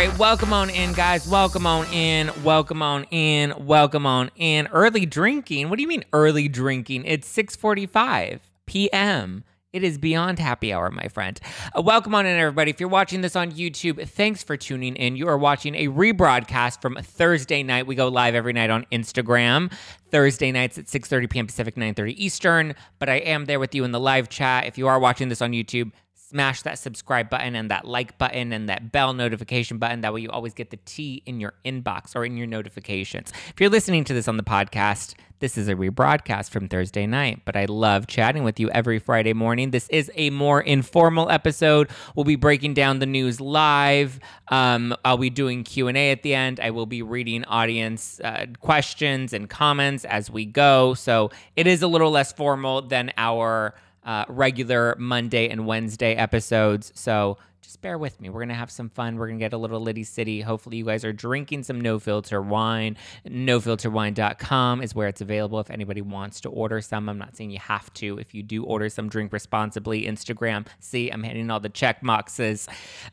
Right, welcome on in, guys. Welcome on in. Welcome on in. Welcome on in. Early drinking. What do you mean early drinking? It's 6:45 p.m. It is beyond happy hour, my friend. Uh, welcome on in, everybody. If you're watching this on YouTube, thanks for tuning in. You are watching a rebroadcast from Thursday night. We go live every night on Instagram. Thursday nights at 6:30 p.m. Pacific, 9:30 Eastern. But I am there with you in the live chat. If you are watching this on YouTube, smash that subscribe button and that like button and that bell notification button. That way, you always get the T in your inbox or in your notifications. If you're listening to this on the podcast, this is a rebroadcast from Thursday night, but I love chatting with you every Friday morning. This is a more informal episode. We'll be breaking down the news live. Um, I'll be doing Q and A at the end. I will be reading audience uh, questions and comments as we go. So it is a little less formal than our uh, regular Monday and Wednesday episodes. So just bear with me. We're going to have some fun. We're going to get a little Liddy City. Hopefully, you guys are drinking some no filter wine. NoFilterWine.com is where it's available if anybody wants to order some. I'm not saying you have to. If you do order some, drink responsibly. Instagram, see, I'm hitting all the check boxes.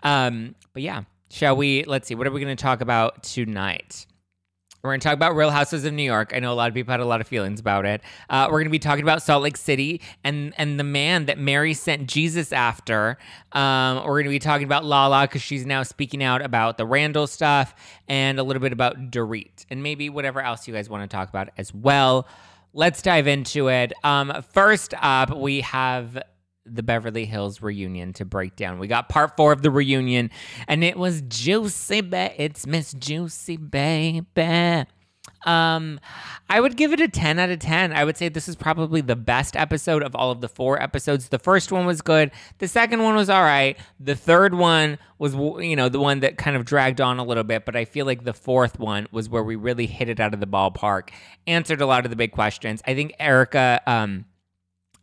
Um, but yeah, shall we? Let's see. What are we going to talk about tonight? We're going to talk about Real Housewives of New York. I know a lot of people had a lot of feelings about it. Uh, we're going to be talking about Salt Lake City and and the man that Mary sent Jesus after. Um, we're going to be talking about Lala because she's now speaking out about the Randall stuff and a little bit about Dorit and maybe whatever else you guys want to talk about as well. Let's dive into it. Um, first up, we have the Beverly Hills reunion to break down. We got part four of the reunion, and it was juicy, ba- it's Miss Juicy Baby. Um, I would give it a 10 out of 10. I would say this is probably the best episode of all of the four episodes. The first one was good. The second one was all right. The third one was, you know, the one that kind of dragged on a little bit, but I feel like the fourth one was where we really hit it out of the ballpark, answered a lot of the big questions. I think Erika, um,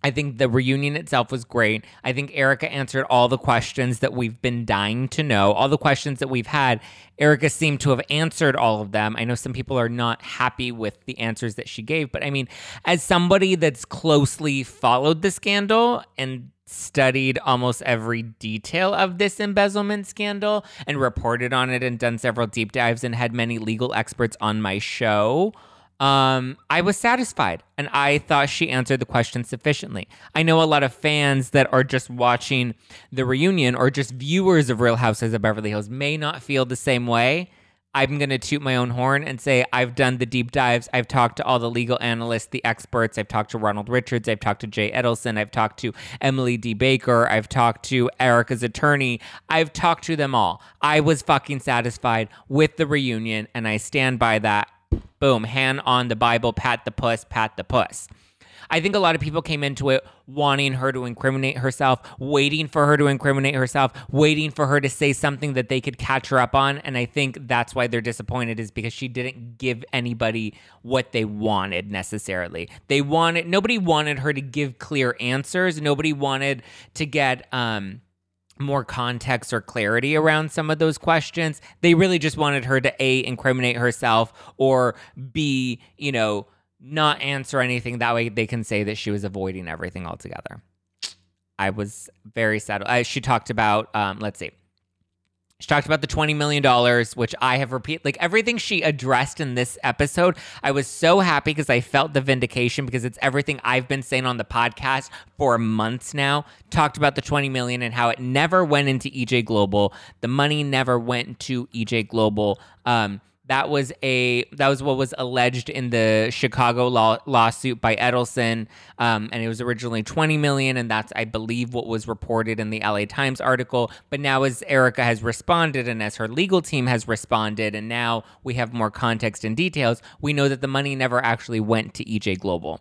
I think the reunion itself was great. I think Erika answered all the questions that we've been dying to know, all the questions that we've had. Erika seemed to have answered all of them. I know some people are not happy with the answers that she gave, but I mean, as somebody that's closely followed the scandal and studied almost every detail of this embezzlement scandal and reported on it and done several deep dives and had many legal experts on my show um, I was satisfied and I thought she answered the question sufficiently. I know a lot of fans that are just watching the reunion or just viewers of Real Housewives of Beverly Hills may not feel the same way. I'm going to toot my own horn and say I've done the deep dives. I've talked to all the legal analysts, the experts. I've talked to Ronald Richards. I've talked to Jay Edelson. I've talked to Emily D. Baker. I've talked to Erika's attorney. I've talked to them all. I was fucking satisfied with the reunion, and I stand by that. Boom, hand on the Bible, pat the puss, pat the puss. I think a lot of people came into it wanting her to incriminate herself, waiting for her to incriminate herself, waiting for her to say something that they could catch her up on. And I think that's why they're disappointed, is because she didn't give anybody what they wanted necessarily. They wanted, nobody wanted her to give clear answers. Nobody wanted to get, um, more context or clarity around some of those questions. They really just wanted her to A, incriminate herself, or B, you know, not answer anything. That way they can say that she was avoiding everything altogether. I was very sad. Uh, she talked about, um, let's see. She talked about the $20 million, which I have repeated. Like everything she addressed in this episode, I was so happy because I felt the vindication because it's everything I've been saying on the podcast for months now. Talked about the 20 million and how it never went into EJ Global. The money never went to EJ Global. Um, that was a that was what was alleged in the Chicago law, lawsuit by Edelson, um, and it was originally 20 million, and that's I believe what was reported in the LA Times article. But now, as Erika has responded, and as her legal team has responded, and now we have more context and details, we know that the money never actually went to EJ Global.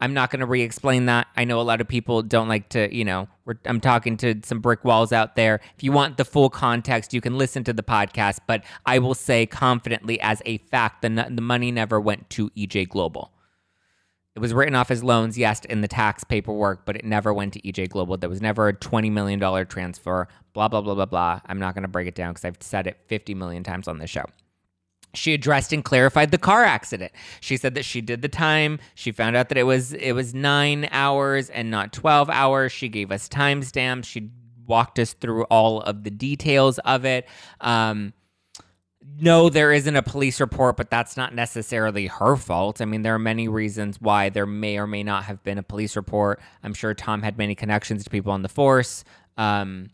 I'm not going to re-explain that. I know a lot of people don't like to, you know, I'm talking to some brick walls out there. If you want the full context, you can listen to the podcast. But I will say confidently, as a fact, the the money never went to EJ Global. It was written off as loans, yes, in the tax paperwork, but it never went to EJ Global. There was never a $20 million transfer, blah, blah, blah, blah, blah. I'm not going to break it down because I've said it 50 million times on this show she addressed and clarified the car accident. She said that she did the time. She found out that it was it was 9 hours and not 12 hours. She gave us timestamps. She walked us through all of the details of it. Um, no, there isn't a police report, but that's not necessarily her fault. I mean, there are many reasons why there may or may not have been a police report. I'm sure Tom had many connections to people on the force. Um,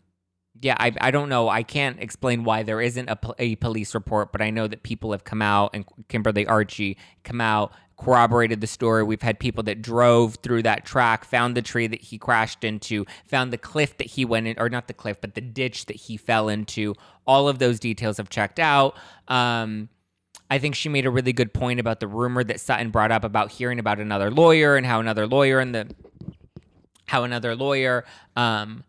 yeah, I, I don't know. I can't explain why there isn't a, a police report, but I know that people have come out and Kimberly Archie come out corroborated the story. We've had people that drove through that track, found the tree that he crashed into, found the cliff that he went in, or not the cliff, but the ditch that he fell into. All of those details have checked out. Um, I think she made a really good point about the rumor that Sutton brought up about hearing about another lawyer and how another lawyer and the how another lawyer um,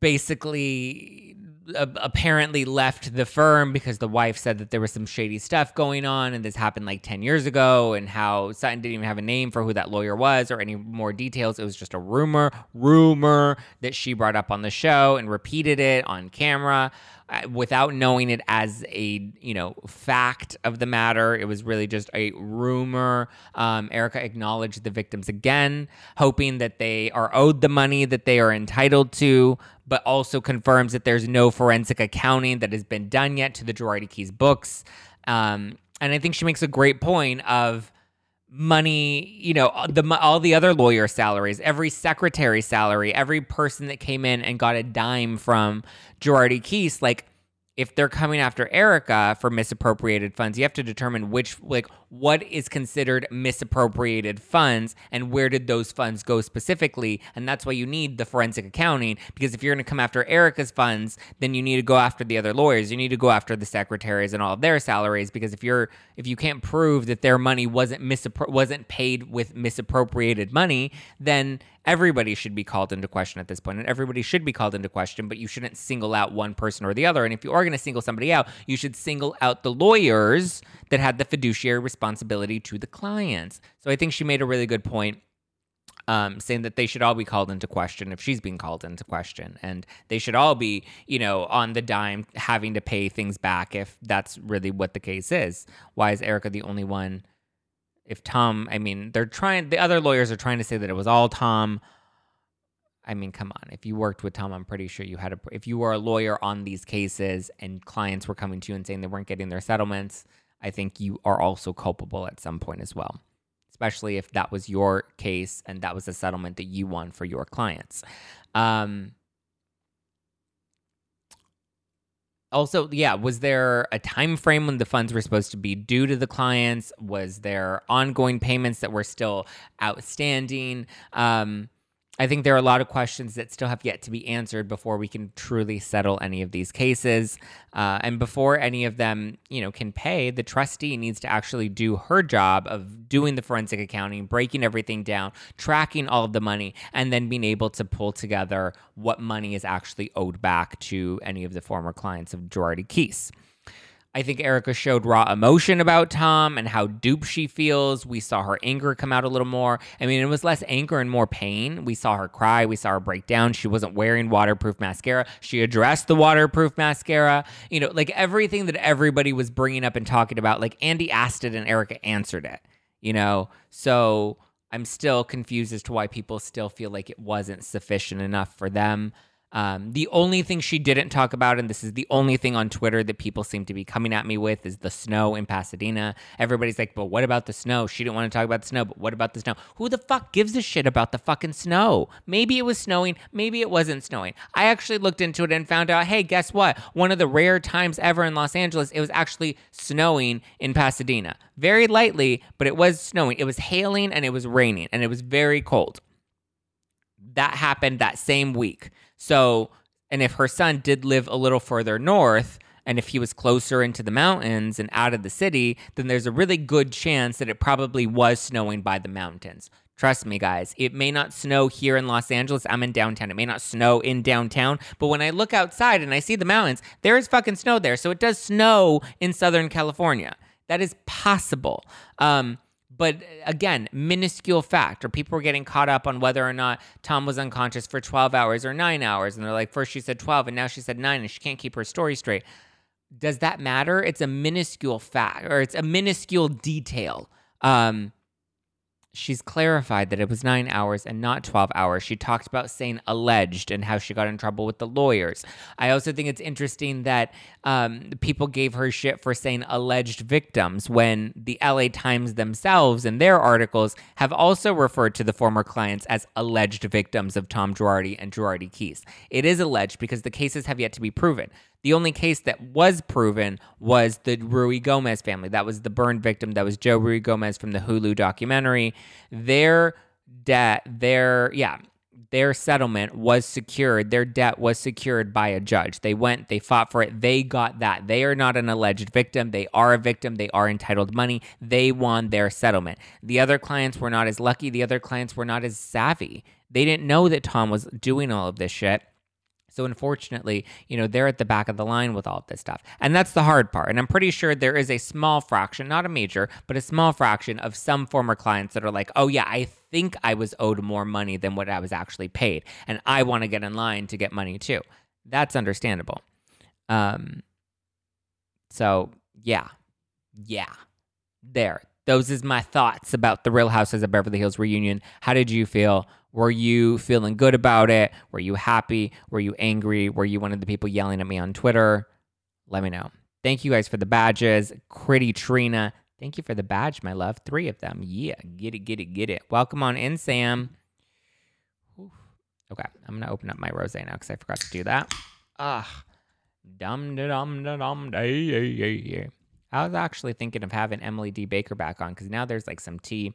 basically uh, apparently left the firm because the wife said that there was some shady stuff going on and this happened like 10 years ago and how Sutton didn't even have a name for who that lawyer was or any more details. It was just a rumor, rumor that she brought up on the show and repeated it on camera. Without knowing it as a you know fact of the matter it was really just a rumor um, erika acknowledged the victims again hoping that they are owed the money that they are entitled to but also confirms that there's no forensic accounting that has been done yet to the Girardi Keese books. Um, and I think she makes a great point of money, you know, the all the other lawyer salaries, every secretary salary, every person that came in and got a dime from Girardi Keese, like if they're coming after Erika for misappropriated funds, you have to determine which, like, what is considered misappropriated funds and where did those funds go specifically. And that's why you need the forensic accounting because if you're going to come after Erika's funds, then you need to go after the other lawyers. You need to go after the secretaries and all of their salaries because if you're, if you can't prove that their money wasn't misappro- wasn't paid with misappropriated money, then everybody should be called into question at this point, and everybody should be called into question, but you shouldn't single out one person or the other. And if you are going to single somebody out, you should single out the lawyers that had the fiduciary responsibility to the clients. So I think she made a really good point. Um, saying that they should all be called into question if she's being called into question, and they should all be, you know, on the dime having to pay things back if that's really what the case is. Why is Erika the only one if Tom, I mean, they're trying, the other lawyers are trying to say that it was all Tom. I mean, come on. If you worked with Tom, I'm pretty sure you had a, if you were a lawyer on these cases and clients were coming to you and saying they weren't getting their settlements, I think you are also culpable at some point as well, especially if that was your case and that was a settlement that you won for your clients. Um, also yeah was there a time frame when the funds were supposed to be due to the clients was there ongoing payments that were still outstanding um, I think there are a lot of questions that still have yet to be answered before we can truly settle any of these cases. Uh, and before any of them, you know, can pay, the trustee needs to actually do her job of doing the forensic accounting, breaking everything down, tracking all of the money, and then being able to pull together what money is actually owed back to any of the former clients of Girardi Keese. I think Erika showed raw emotion about Tom and how duped she feels. We saw her anger come out a little more. I mean, it was less anger and more pain. We saw her cry. We saw her break down. She wasn't wearing waterproof mascara. She addressed the waterproof mascara. You know, like everything that everybody was bringing up and talking about, like Andy asked it and Erika answered it, you know? So I'm still confused as to why people still feel like it wasn't sufficient enough for them. Um, the only thing she didn't talk about, and this is the only thing on Twitter that people seem to be coming at me with, is the snow in Pasadena. Everybody's like, but what about the snow? She didn't want to talk about the snow, but what about the snow? Who the fuck gives a shit about the fucking snow? Maybe it was snowing, maybe it wasn't snowing. I actually looked into it and found out, hey, guess what? One of the rare times ever in Los Angeles, it was actually snowing in Pasadena. Very lightly, but it was snowing. It was hailing and it was raining and it was very cold. That happened that same week. So, and if her son did live a little further north, and if he was closer into the mountains and out of the city, then there's a really good chance that it probably was snowing by the mountains. Trust me, guys, it may not snow here in Los Angeles. I'm in downtown. It may not snow in downtown, but when I look outside and I see the mountains, there is fucking snow there. So it does snow in Southern California. That is possible. Um, but again, minuscule fact, or people were getting caught up on whether or not Tom was unconscious for 12 hours or nine hours. And they're like, first she said 12, and now she said nine, and she can't keep her story straight. Does that matter? It's a minuscule fact, or it's a minuscule detail. Um, she's clarified that it was nine hours and not 12 hours. She talked about saying alleged and how she got in trouble with the lawyers. I also think it's interesting that um, people gave her shit for saying alleged victims when the LA Times themselves, in their articles, have also referred to the former clients as alleged victims of Tom Girardi and Girardi Keese. It is alleged because the cases have yet to be proven. The only case that was proven was the Ruigomez family. That was the burn victim. That was Joe Ruigomez from the Hulu documentary. Their debt, their, yeah, their settlement was secured. Their debt was secured by a judge. They went, they fought for it. They got that. They are not an alleged victim. They are a victim. They are entitled money. They won their settlement. The other clients were not as lucky. The other clients were not as savvy. They didn't know that Tom was doing all of this shit. So unfortunately, you know, they're at the back of the line with all of this stuff. And that's the hard part. And I'm pretty sure there is a small fraction, not a major, but a small fraction of some former clients that are like, "Oh yeah, I think I was owed more money than what I was actually paid, and I want to get in line to get money too." That's understandable. Um so, yeah. Yeah. There. Those is my thoughts about the Real Housewives of Beverly Hills reunion. How did you feel? Were you feeling good about it? Were you happy? Were you angry? Were you one of the people yelling at me on Twitter? Let me know. Thank you guys for the badges. Critty Trina, thank you for the badge, my love. Three of them. Yeah, get it, get it, get it. Welcome on in, Sam. Okay, I'm gonna open up my rose now because I forgot to do that. Ah, dum da dum da dum day. I was actually thinking of having Emily D. Baker back on because now there's like some tea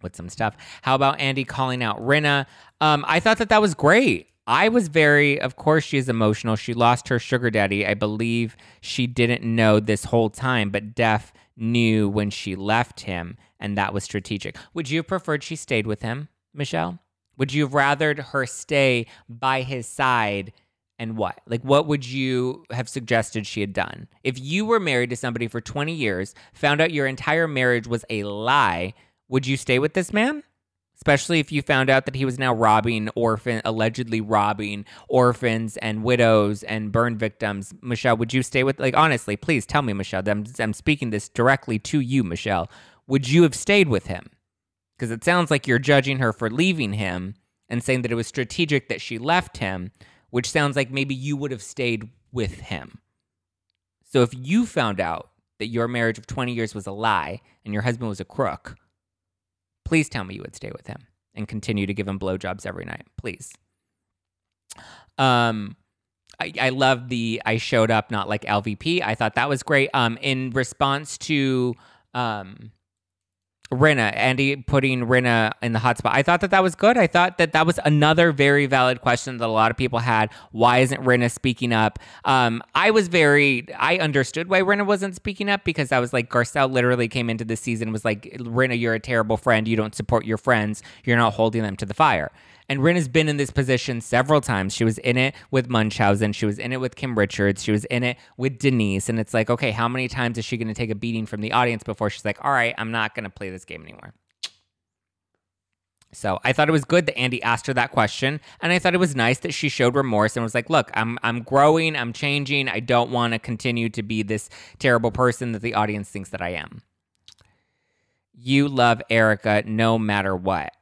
with some stuff. How about Andy calling out Rinna? Um, I thought that that was great. I was very, of course, she is emotional. She lost her sugar daddy. I believe she didn't know this whole time, but Def knew when she left him, and that was strategic. Would you have preferred she stayed with him, Michelle? Would you have rathered her stay by his side? And what? Like, what would you have suggested she had done? If you were married to somebody for 20 years, found out your entire marriage was a lie, would you stay with this man? Especially if you found out that he was now robbing orphan, allegedly robbing orphans and widows and burn victims. Michelle, would you stay with, like, honestly, please tell me, Michelle. I'm, I'm speaking this directly to you, Michelle. Would you have stayed with him? Because it sounds like you're judging her for leaving him and saying that it was strategic that she left him, which sounds like maybe you would have stayed with him. So if you found out that your marriage of 20 years was a lie and your husband was a crook, Please tell me you would stay with him and continue to give him blowjobs every night. Please. Um, I, I love the I showed up not like LVP. I thought that was great. Um, in response to um Rinna, Andy putting Rinna in the hot spot. I thought that that was good. I thought that that was another very valid question that a lot of people had. Why isn't Rinna speaking up? Um, I was very, I understood why Rinna wasn't speaking up because I was like, Garcelle literally came into the season was like, Rinna, you're a terrible friend. You don't support your friends. You're not holding them to the fire. And Rin has been in this position several times. She was in it with Munchausen. She was in it with Kim Richards. She was in it with Denise. And it's like, okay, how many times is she going to take a beating from the audience before she's like, all right, I'm not going to play this game anymore? So I thought it was good that Andy asked her that question, and I thought it was nice that she showed remorse and was like, "Look, I'm I'm growing, I'm changing. I don't want to continue to be this terrible person that the audience thinks that I am." You love Erika no matter what.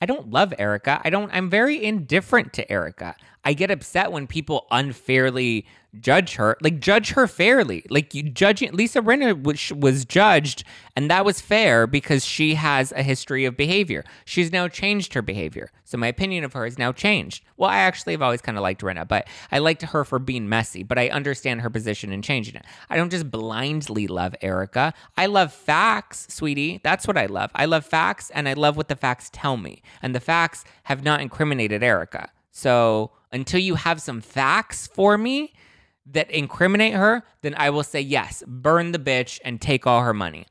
I don't love Erika. I don't I'm very indifferent to Erika. I get upset when people unfairly judge her, like judge her fairly. Like you judging Lisa Rinna which was judged and that was fair because she has a history of behavior. She's now changed her behavior. So my opinion of her has now changed. Well, I actually have always kind of liked Rinna, but I liked her for being messy, but I understand her position in changing it. I don't just blindly love Erika. I love facts, sweetie. That's what I love. I love facts and I love what the facts tell me. And the facts have not incriminated Erika. So until you have some facts for me, that incriminate her, then I will say yes, burn the bitch and take all her money.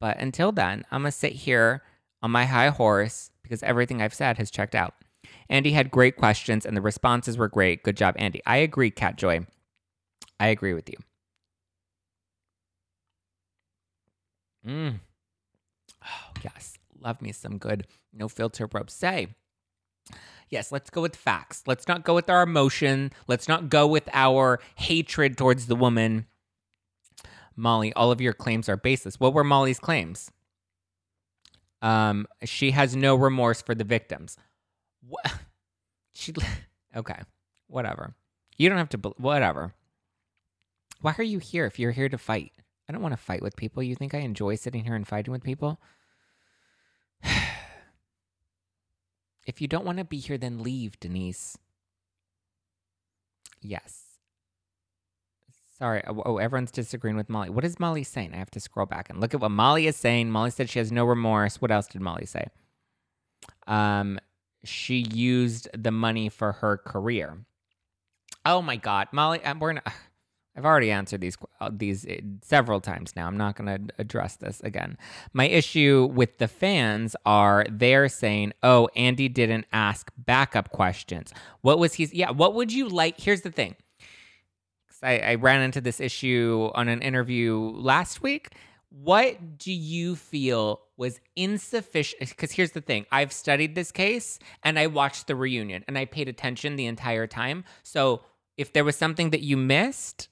But until then, I'm to sit here on my high horse because everything I've said has checked out. Andy had great questions and the responses were great. Good job, Andy. I agree, Cat Joy. I agree with you. Mm. Oh, yes. Love me some good no filter rose. Yes, let's go with facts. Let's not go with our emotion. Let's not go with our hatred towards the woman. Molly, all of your claims are baseless. What were Molly's claims? Um, she has no remorse for the victims. What? She okay, whatever. You don't have to. Whatever. Why are you here if you're here to fight? I don't want to fight with people. You think I enjoy sitting here and fighting with people? If you don't want to be here, then leave, Denise. Yes. Sorry. Oh, oh, everyone's disagreeing with Molly. What is Molly saying? I have to scroll back and look at what Molly is saying. Molly said she has no remorse. What else did Molly say? Um, she used the money for her career. Oh my God, Molly, we're not. I've already answered these uh, these uh, several times now. I'm not going to address this again. My issue with the fans are they're saying, "Oh, Andy didn't ask backup questions. What was he? Yeah, what would you like? Here's the thing. I, I ran into this issue on an interview last week. What do you feel was insufficient? Because here's the thing I've studied this case and I watched the reunion and I paid attention the entire time. So if there was something that you missed,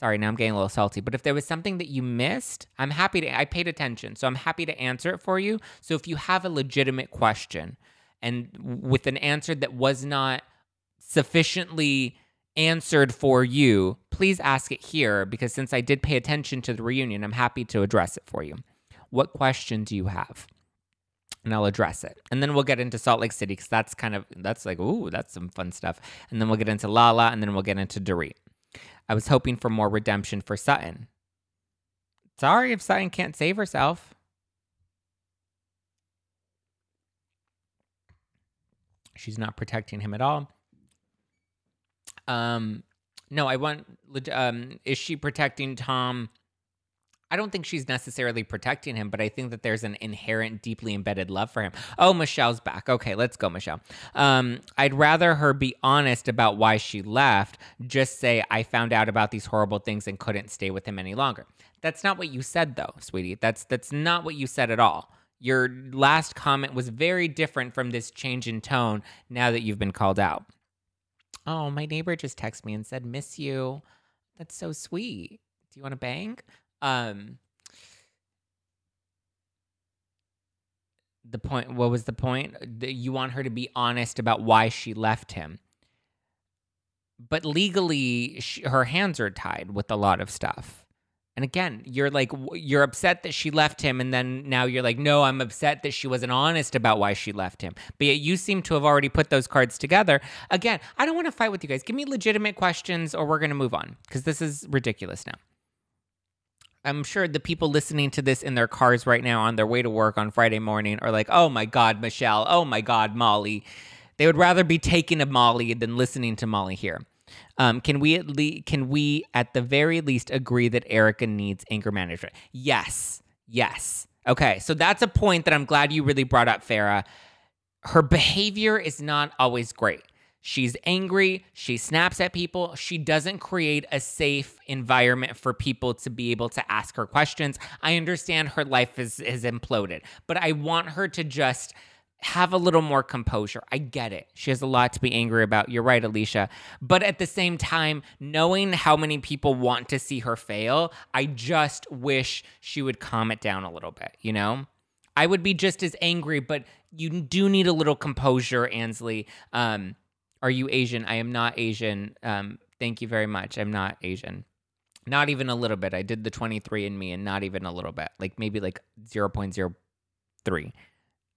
sorry, now I'm getting a little salty, but if there was something that you missed, I'm happy to, I paid attention. So I'm happy to answer it for you. So if you have a legitimate question and with an answer that was not sufficiently answered for you, please ask it here because since I did pay attention to the reunion, I'm happy to address it for you. What question do you have? And I'll address it. And then we'll get into Salt Lake City because that's kind of, that's like, ooh, that's some fun stuff. And then we'll get into Lala and then we'll get into Dorit. I was hoping for more redemption for Sutton. Sorry if Sutton can't save herself. She's not protecting him at all. Um, no, I want. Um, is she protecting Tom? I don't think she's necessarily protecting him, but I think that there's an inherent, deeply embedded love for him. Oh, Michelle's back. Okay, let's go, Michelle. Um, I'd rather her be honest about why she left. Just say, I found out about these horrible things and couldn't stay with him any longer. That's not what you said, though, sweetie. That's that's not what you said at all. Your last comment was very different from this change in tone now that you've been called out. Oh, my neighbor just texted me and said, "Miss you." That's so sweet. Do you want to bang? Um the point what was the point? You want her to be honest about why she left him. But legally she, her hands are tied with a lot of stuff. And again, you're like, you're upset that she left him. And then now you're like, no, I'm upset that she wasn't honest about why she left him. But yet you seem to have already put those cards together. Again, I don't want to fight with you guys. Give me legitimate questions or we're going to move on because this is ridiculous now. I'm sure the people listening to this in their cars right now on their way to work on Friday morning are like, oh my God, Michelle. Oh my God, Molly. They would rather be taking a Molly than listening to Molly here. Um, can we at least can we at the very least agree that Erika needs anger management? Yes. Yes. Okay. So that's a point that I'm glad you really brought up, Farah. Her behavior is not always great. She's angry. She snaps at people. She doesn't create a safe environment for people to be able to ask her questions. I understand her life is, has imploded, but I want her to just have a little more composure. I get it. She has a lot to be angry about. You're right, Alicia. But at the same time, knowing how many people want to see her fail, I just wish she would calm it down a little bit, you know? I would be just as angry, but you do need a little composure, Ansley. Um, are you Asian? I am not Asian. Um, thank you very much. I'm not Asian. Not even a little bit. I did the 23 and me and not even a little bit. Like maybe like 0.03.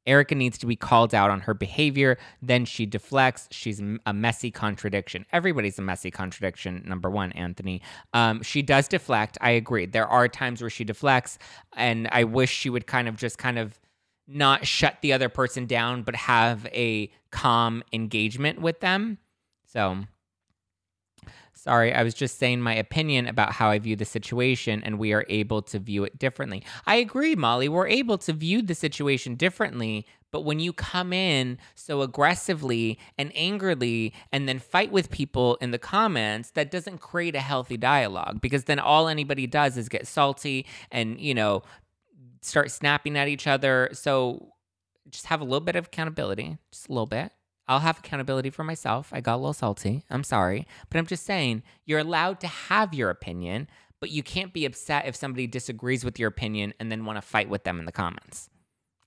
Erika needs to be called out on her behavior. Then she deflects. She's a messy contradiction. Everybody's a messy contradiction, number one, Anthony. Um, she does deflect. I agree. There are times where she deflects, and I wish she would kind of just kind of not shut the other person down, but have a calm engagement with them. So Sorry, I was just saying my opinion about how I view the situation, and we are able to view it differently. I agree, Molly. We're able to view the situation differently, but when you come in so aggressively and angrily and then fight with people in the comments, that doesn't create a healthy dialogue because then all anybody does is get salty and, you know, start snapping at each other. So just have a little bit of accountability, just a little bit. I'll have accountability for myself. I got a little salty. I'm sorry. But I'm just saying, you're allowed to have your opinion, but you can't be upset if somebody disagrees with your opinion and then want to fight with them in the comments.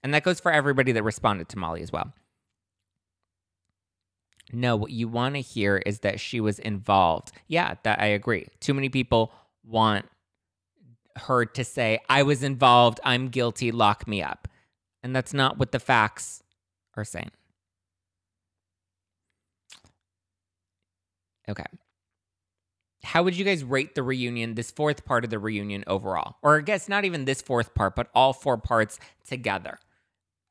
And that goes for everybody that responded to Molly as well. No, what you want to hear is that she was involved. Yeah, that I agree. Too many people want her to say, I was involved, I'm guilty, lock me up. And that's not what the facts are saying. Okay. How would you guys rate the reunion, this fourth part of the reunion overall? Or I guess not even this fourth part, but all four parts together.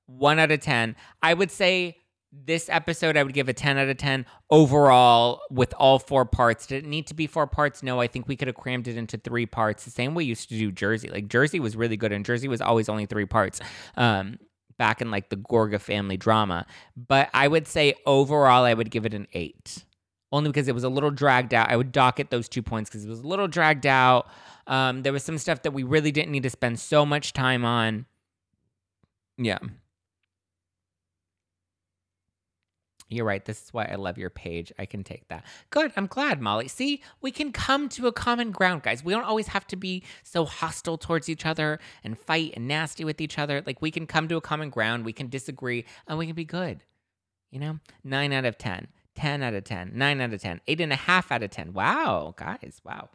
One out of 10. I would say this episode, I would give a 10 out of 10 overall with all four parts. Did it need to be four parts? No, I think we could have crammed it into three parts. The same way we used to do Jersey. Like Jersey was really good, and Jersey was always only three parts. Um, back in like the Gorga family drama. But I would say overall, I would give it an eight, only because it was a little dragged out. I would dock it those two points because it was a little dragged out. Um, there was some stuff that we really didn't need to spend so much time on. Yeah. You're right. This is why I love your page. I can take that. Good. I'm glad, Molly. See, we can come to a common ground, guys. We don't always have to be so hostile towards each other and fight and nasty with each other. Like, we can come to a common ground. We can disagree and we can be good. You know, nine out of 10, 10 out of 10, nine out of 10, eight and a half out of 10. Wow, guys. Wow.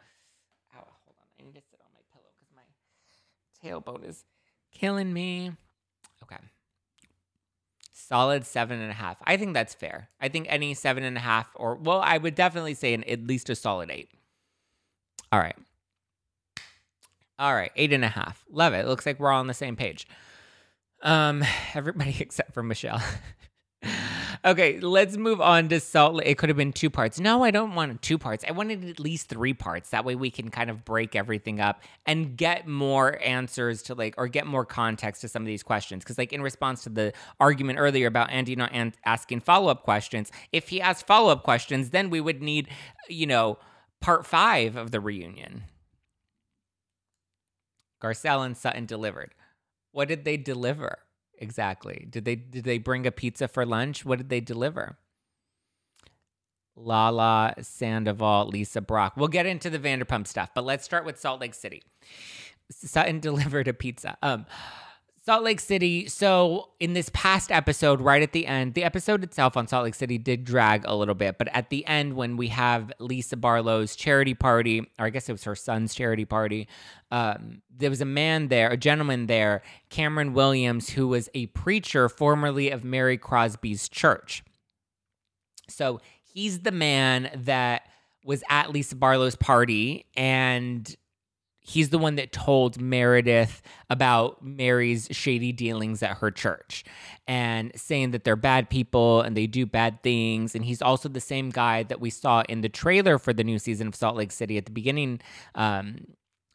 Ow, hold on. I need to sit on my pillow because my tailbone is killing me. Solid seven and a half. I think that's fair. I think any seven and a half, or well, I would definitely say an, at least a solid eight. All right. All right, eight and a half. Love it. Looks like we're all on the same page. Um, everybody except for Michelle. okay, let's move on to Salt Lake. It could have been two parts. No, I don't want two parts. I wanted at least three parts. That way we can kind of break everything up and get more answers to like, or get more context to some of these questions. Because, like, in response to the argument earlier about Andy not an- asking follow up questions, if he asked follow up questions, then we would need, you know, part five of the reunion. Garcelle and Sutton delivered. What did they deliver? Exactly? Did they did they bring a pizza for lunch? What did they deliver? Lala Sandoval, Lisa Brock. We'll get into the Vanderpump stuff, but let's start with Salt Lake City. Sutton delivered a pizza. Um, Salt Lake City. So, in this past episode, right at the end, the episode itself on Salt Lake City did drag a little bit. But at the end, when we have Lisa Barlow's charity party, or I guess it was her son's charity party, um, there was a man there, a gentleman there, Cameron Williams, who was a preacher formerly of Mary Cosby's church. So, he's the man that was at Lisa Barlow's party and he's the one that told Meredith about Mary's shady dealings at her church and saying that they're bad people and they do bad things. And he's also the same guy that we saw in the trailer for the new season of Salt Lake City at the beginning. Um,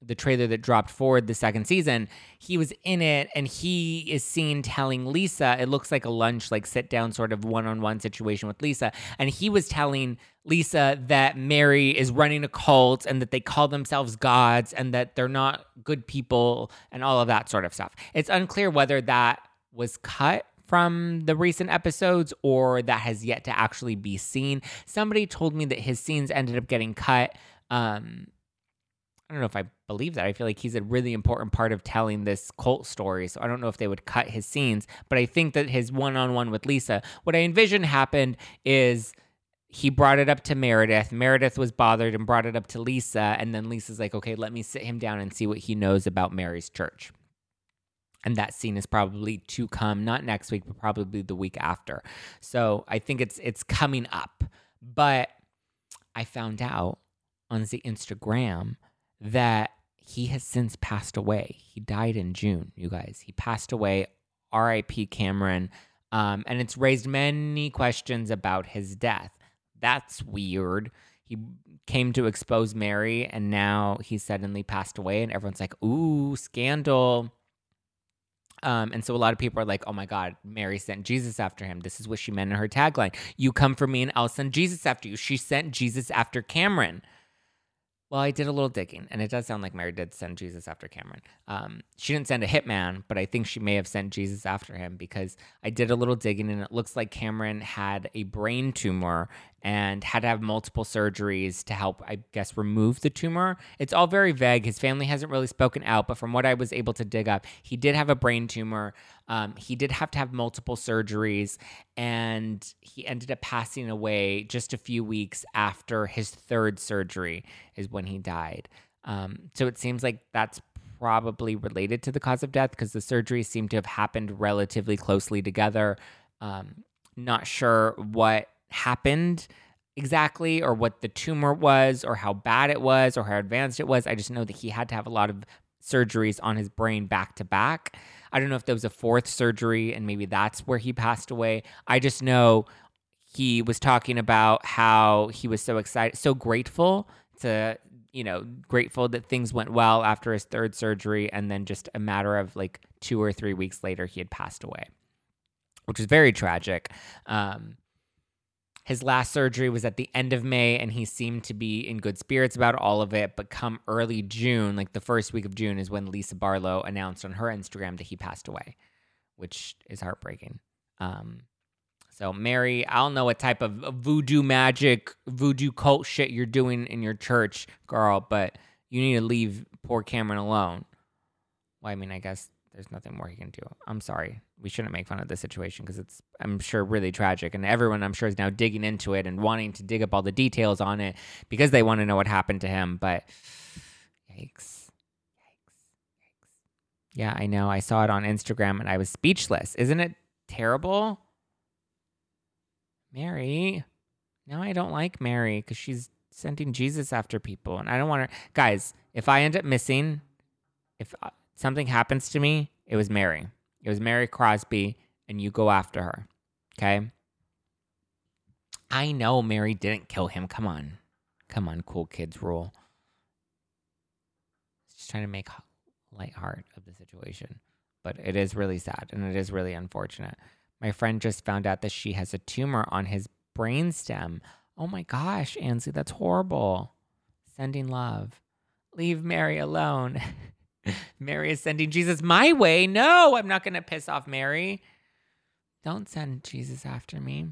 the trailer that dropped forward the second season, he was in it and he is seen telling Lisa, it looks like a lunch, like sit down sort of one on one situation with Lisa. And he was telling Lisa that Mary is running a cult and that they call themselves gods and that they're not good people and all of that sort of stuff. It's unclear whether that was cut from the recent episodes or that has yet to actually be seen. Somebody told me that his scenes ended up getting cut. Um, I don't know if I believe that. I feel like he's a really important part of telling this cult story. So I don't know if they would cut his scenes, but I think that his one on one with Lisa, what I envision happened is he brought it up to Meredith. Meredith was bothered and brought it up to Lisa. And then Lisa's like, okay, let me sit him down and see what he knows about Mary's church. And that scene is probably to come, not next week, but probably the week after. So I think it's it's coming up. But I found out on the Instagram that he has since passed away. He died in June, you guys. He passed away. R.I.P. Cameron. Um, and it's raised many questions about his death. That's weird. He came to expose Mary, and now he suddenly passed away, and everyone's like, "Ooh, scandal." Um, and so a lot of people are like, "Oh my God, Mary sent Jesus after him. This is what she meant in her tagline. You come for me, and I'll send Jesus after you." She sent Jesus after Cameron. Well, I did a little digging, and it does sound like Mary did send Jesus after Cameron. Um, she didn't send a hitman, but I think she may have sent Jesus after him because I did a little digging, and it looks like Cameron had a brain tumor and had to have multiple surgeries to help, I guess, remove the tumor. It's all very vague. His family hasn't really spoken out, but from what I was able to dig up, he did have a brain tumor. Um, he did have to have multiple surgeries, and he ended up passing away just a few weeks after his third surgery, is when he died. Um, so it seems like that's probably related to the cause of death because the surgeries seem to have happened relatively closely together. Um, not sure what happened exactly or what the tumor was or how bad it was or how advanced it was. I just know that he had to have a lot of surgeries on his brain back to back. I don't know if there was a fourth surgery and maybe that's where he passed away. I just know he was talking about how he was so excited, so grateful to, you know, grateful that things went well after his third surgery. And then just a matter of like two or three weeks later, he had passed away, which was very tragic. Um, his last surgery was at the end of May, and he seemed to be in good spirits about all of it. But come early June, like the first week of June, is when Lisa Barlow announced on her Instagram that he passed away, which is heartbreaking. Um, so, Mary, I don't know what type of voodoo magic, voodoo cult shit you're doing in your church, girl, but you need to leave poor Cameron alone. Well, I mean, I guess there's nothing more he can do. I'm sorry. We shouldn't make fun of the situation because it's, I'm sure, really tragic. And everyone, I'm sure, is now digging into it and wanting to dig up all the details on it because they want to know what happened to him. But yikes. Yikes. Yikes. Yeah, I know. I saw it on Instagram and I was speechless. Isn't it terrible? Mary. Now I don't like Mary because she's sending Jesus after people. And I don't want to. Guys, if I end up missing, if uh, something happens to me, it was Mary. It was Mary Cosby, and you go after her. Okay? I know Mary didn't kill him. Come on. Come on, cool kids rule. Just trying to make light heart of the situation. But it is really sad and it is really unfortunate. My friend just found out that she has a tumor on his brainstem. Oh my gosh, Ansley, that's horrible. Sending love. Leave Mary alone. Mary is sending Jesus my way. No, I'm not going to piss off Mary. Don't send Jesus after me.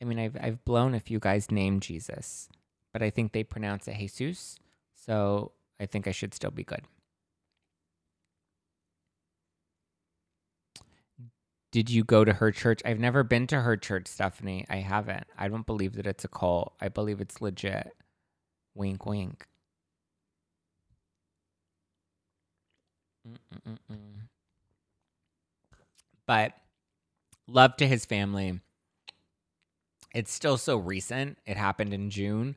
I mean, I've I've blown a few guys named Jesus, but I think they pronounce it Jesus, so I think I should still be good. Did you go to her church? I've never been to her church, Stephanie. I haven't. I don't believe that it's a cult. I believe it's legit. Wink, wink. Mm-mm-mm. But love to his family. It's still so recent. It happened in June.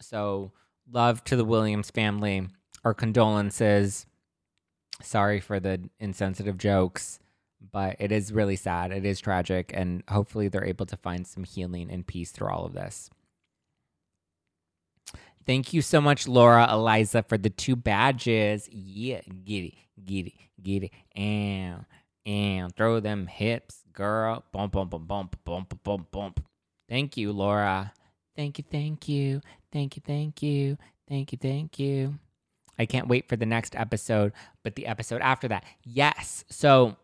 So, love to the Williams family. Our condolences. Sorry for the insensitive jokes, but it is really sad. It is tragic. And hopefully, they're able to find some healing and peace through all of this. Thank you so much, Laura Eliza, for the two badges. Yeah, it, get it. And and throw them hips, girl. Bump, bump, bump, bump, bump, bump, bump. Thank you, Laura. Thank you, thank you, thank you, thank you, thank you, thank you. I can't wait for the next episode, but the episode after that. Yes. So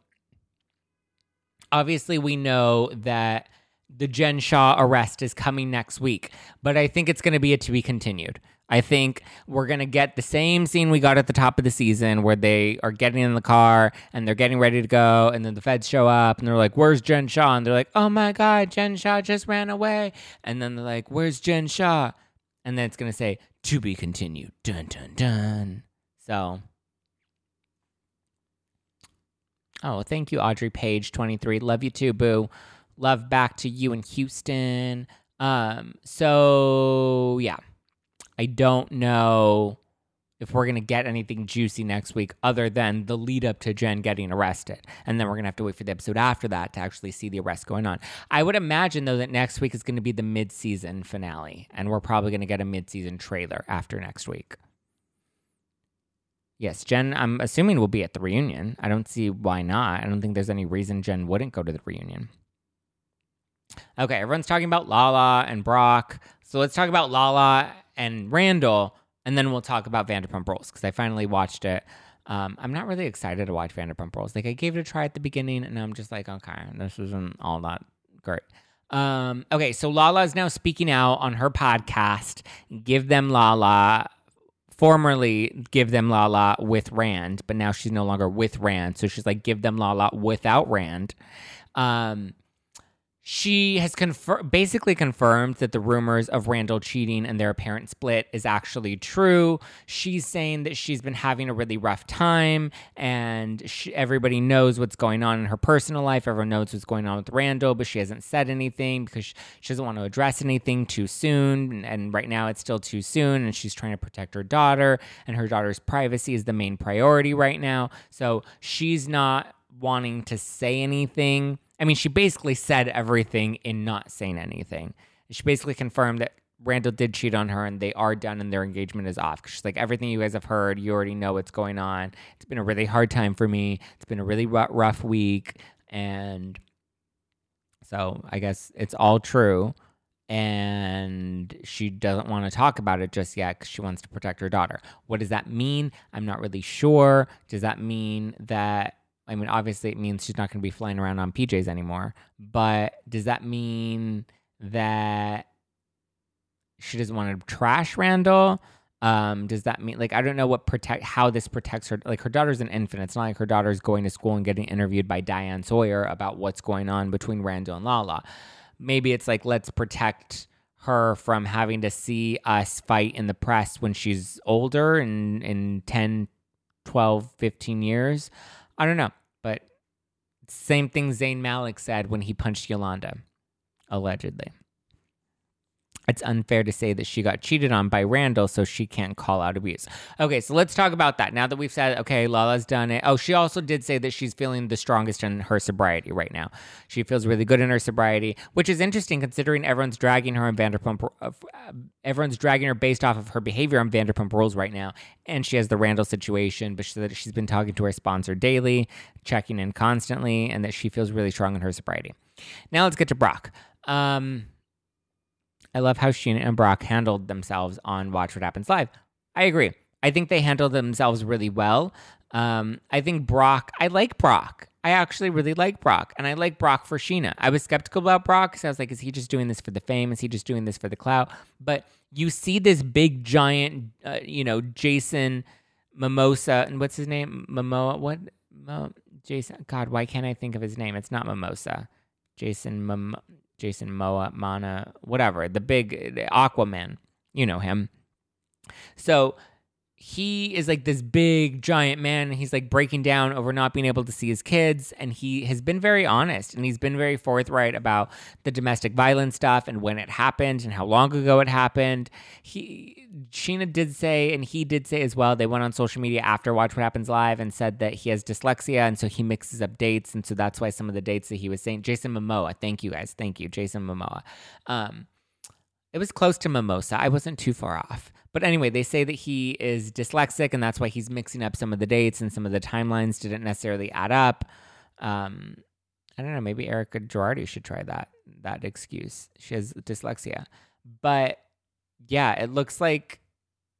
obviously, we know that the Jen Shah arrest is coming next week, but I think it's going to be a to be continued. I think we're going to get the same scene we got at the top of the season where they are getting in the car and they're getting ready to go. And then the feds show up and they're like, Where's Jen Shah? And they're like, Oh my God, Jen Shah just ran away. And then they're like, Where's Jen Shaw? And then it's going to say, To be continued. Dun, dun, dun. So. Oh, thank you, Audrey Page, 23. Love you too, boo. Love back to you in Houston. Um, so yeah, I don't know if we're gonna get anything juicy next week other than the lead up to Jen getting arrested, and then we're gonna have to wait for the episode after that to actually see the arrest going on. I would imagine though that next week is gonna be the mid season finale, and we're probably gonna get a mid season trailer after next week. Yes, Jen, I'm assuming we'll be at the reunion. I don't see why not. I don't think there's any reason Jen wouldn't go to the reunion. Okay, everyone's talking about Lala and Brock. So let's talk about Lala and Randall, and then we'll talk about Vanderpump Rules because I finally watched it. Um, I'm not really excited to watch Vanderpump Rules. Like I gave it a try at the beginning, and I'm just like, okay, this isn't all that Great. Um, okay, so Lala is now speaking out on her podcast, Give Them Lala, formerly Give Them Lala with Rand, but now she's no longer with Rand. So she's like, Give Them Lala without Rand. Um, she has confir- basically confirmed that the rumors of Randall cheating and their apparent split is actually true. She's saying that she's been having a really rough time and she, everybody knows what's going on in her personal life. Everyone knows what's going on with Randall, but she hasn't said anything because she, she doesn't want to address anything too soon. And, and right now it's still too soon. And she's trying to protect her daughter, and her daughter's privacy is the main priority right now. So she's not wanting to say anything I mean, she basically said everything in not saying anything. She basically confirmed that Randall did cheat on her and they are done and their engagement is off. She's like, everything you guys have heard, you already know what's going on. It's been a really hard time for me. It's been a really rough week. And so I guess it's all true. And she doesn't want to talk about it just yet because she wants to protect her daughter. What does that mean? I'm not really sure. Does that mean that I mean, obviously, it means she's not going to be flying around on PJs anymore. But does that mean that she doesn't want to trash Randall? Um, does that mean like I don't know what protect how this protects her? Like her daughter's an infant. It's not like her daughter's going to school and getting interviewed by Diane Sawyer about what's going on between Randall and Lala. Maybe it's like let's protect her from having to see us fight in the press when she's older in in 10 12 15 years I don't know, but same thing Zayn Malik said when he punched Yolanda, allegedly it's unfair to say that she got cheated on by Randall, so she can't call out abuse. Okay, so let's talk about that. Now that we've said, okay, Lala's done it. Oh, she also did say that she's feeling the strongest in her sobriety right now. She feels really good in her sobriety, which is interesting considering everyone's dragging her on Vanderpump. Uh, everyone's dragging her based off of her behavior on Vanderpump Rules right now, and she has the Randall situation. But she said that she's been talking to her sponsor daily, checking in constantly, and that she feels really strong in her sobriety. Now let's get to Brock. Um, I love how Scheana and Brock handled themselves on Watch What Happens Live. I agree. I think they handled themselves really well. Um, I think Brock, I like Brock. I actually really like Brock, and I like Brock for Scheana. I was skeptical about Brock because I was like, is he just doing this for the fame? Is he just doing this for the clout? But you see this big giant, uh, you know, Jason Mimosa, and what's his name? Momoa. What? Mo- Jason. God, why can't I think of his name? It's not Mimosa. Jason Mom- Jason Moa, Mana, whatever, the big Aquaman. You know him. So he is like this big giant man and he's like breaking down over not being able to see his kids and he has been very honest and he's been very forthright about the domestic violence stuff and when it happened and how long ago it happened. He Scheana did say and he did say as well they went on social media after watch what happens live and said that he has dyslexia and so he mixes up dates and so that's why some of the dates that he was saying Jason Momoa thank you guys thank you Jason Momoa. Um it was close to mimosa. I wasn't too far off but anyway, they say that he is dyslexic and that's why he's mixing up some of the dates and some of the timelines didn't necessarily add up. Um, I don't know. Maybe Erika Girardi should try that that excuse. She has dyslexia, but yeah, it looks like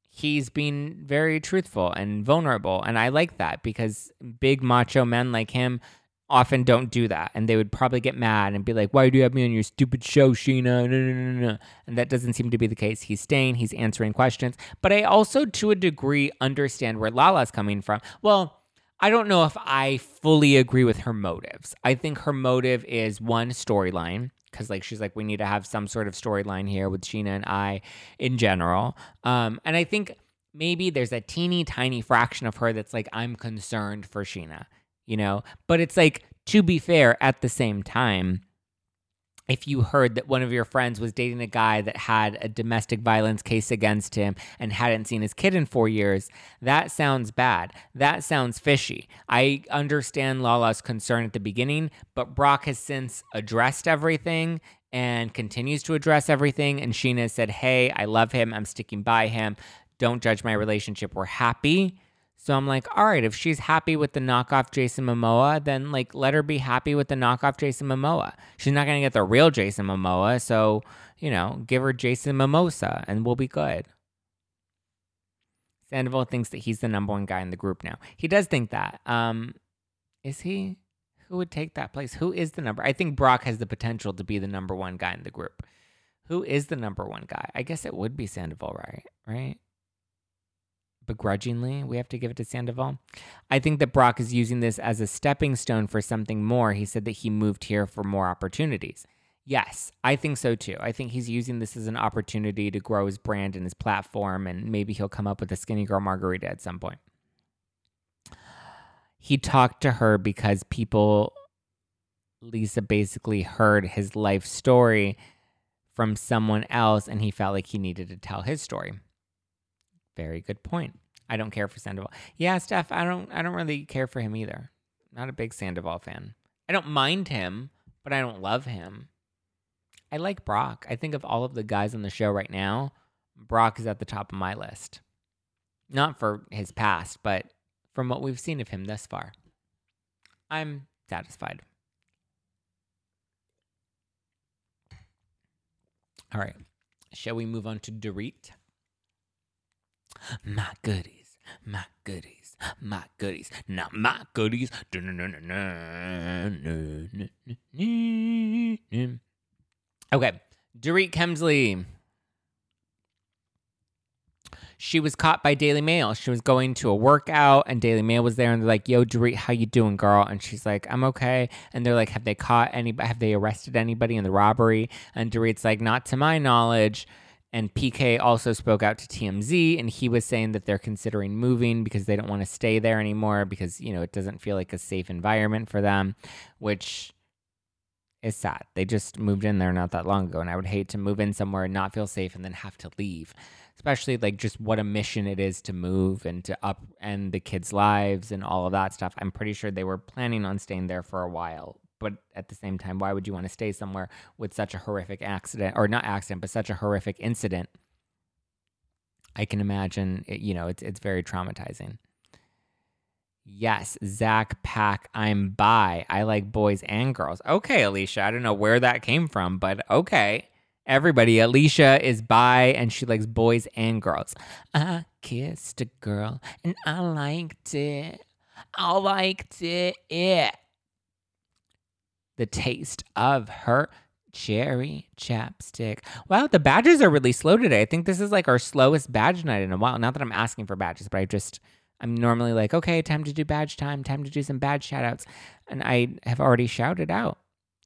he's being very truthful and vulnerable, and I like that because big macho men like him often don't do that. And they would probably get mad and be like, Why do you have me on your stupid show, Scheana? No, no, no, no. And that doesn't seem to be the case. He's staying, he's answering questions. But I also, to a degree, understand where Lala's coming from. Well, I don't know if I fully agree with her motives. I think her motive is one storyline because like she's like we need to have some sort of storyline here with Scheana and I in general. Um, and I think maybe there's a teeny tiny fraction of her that's like I'm concerned for Scheana you know? But it's like, to be fair, at the same time, if you heard that one of your friends was dating a guy that had a domestic violence case against him and hadn't seen his kid in four years, that sounds bad. That sounds fishy. I understand Lala's concern at the beginning, but Brock has since addressed everything and continues to address everything. And Scheana said, Hey, I love him. I'm sticking by him. Don't judge my relationship. We're happy. So I'm like, all right, if she's happy with the knockoff Jason Momoa, then like let her be happy with the knockoff Jason Momoa. She's not gonna get the real Jason Momoa, so you know, give her Jason Mimosa and we'll be good. Sandoval thinks that he's the number one guy in the group now. He does think that. Um, is he? Who would take that place? Who is the number? I think Brock has the potential to be the number one guy in the group. Who is the number one guy? I guess it would be Sandoval, right? Right? Begrudgingly, we have to give it to Sandoval. I think that Brock is using this as a stepping stone for something more. He said that he moved here for more opportunities. Yes, I think so too. I think he's using this as an opportunity to grow his brand and his platform, and maybe he'll come up with a skinny girl margarita at some point. He talked to her because people, Lisa basically heard his life story from someone else, and he felt like he needed to tell his story. Very good point. I don't care for Sandoval. Yeah, Steph, I don't I don't really care for him either. Not a big Sandoval fan. I don't mind him, but I don't love him. I like Brock. I think of all of the guys on the show right now, Brock is at the top of my list. Not for his past, but from what we've seen of him thus far. I'm satisfied. All right. Shall we move on to Dorit? My goodies, my goodies, my goodies. not my goodies. Okay, Dorit Kemsley. She was caught by Daily Mail. She was going to a workout, and Daily Mail was there, and they're like, "Yo, Dorit, how you doing, girl?" And she's like, "I'm okay." And they're like, "Have they caught anybody? Have they arrested anybody in the robbery?" And Dorit's like, "Not to my knowledge." And PK also spoke out to TMZ, and he was saying that they're considering moving because they don't want to stay there anymore because you know it doesn't feel like a safe environment for them, which is sad. They just moved in there not that long ago, and I would hate to move in somewhere and not feel safe and then have to leave. Especially like just what a mission it is to move and to upend the kids' lives and all of that stuff. I'm pretty sure they were planning on staying there for a while, but at the same time, why would you want to stay somewhere with such a horrific accident or not accident, but such a horrific incident? I can imagine, it, you know, it's it's very traumatizing. Yes, Zach Pack, I'm bi. I like boys and girls. Okay, Alicia, I don't know where that came from, but okay. Everybody, Alicia is bi and she likes boys and girls. I kissed a girl and I liked it. I liked it. The taste of her cherry chapstick. Wow, the badges are really slow today. I think this is like our slowest badge night in a while. Not that I'm asking for badges, but I just I'm normally like, okay, time to do badge time, time to do some badge shout outs. And I have already shouted out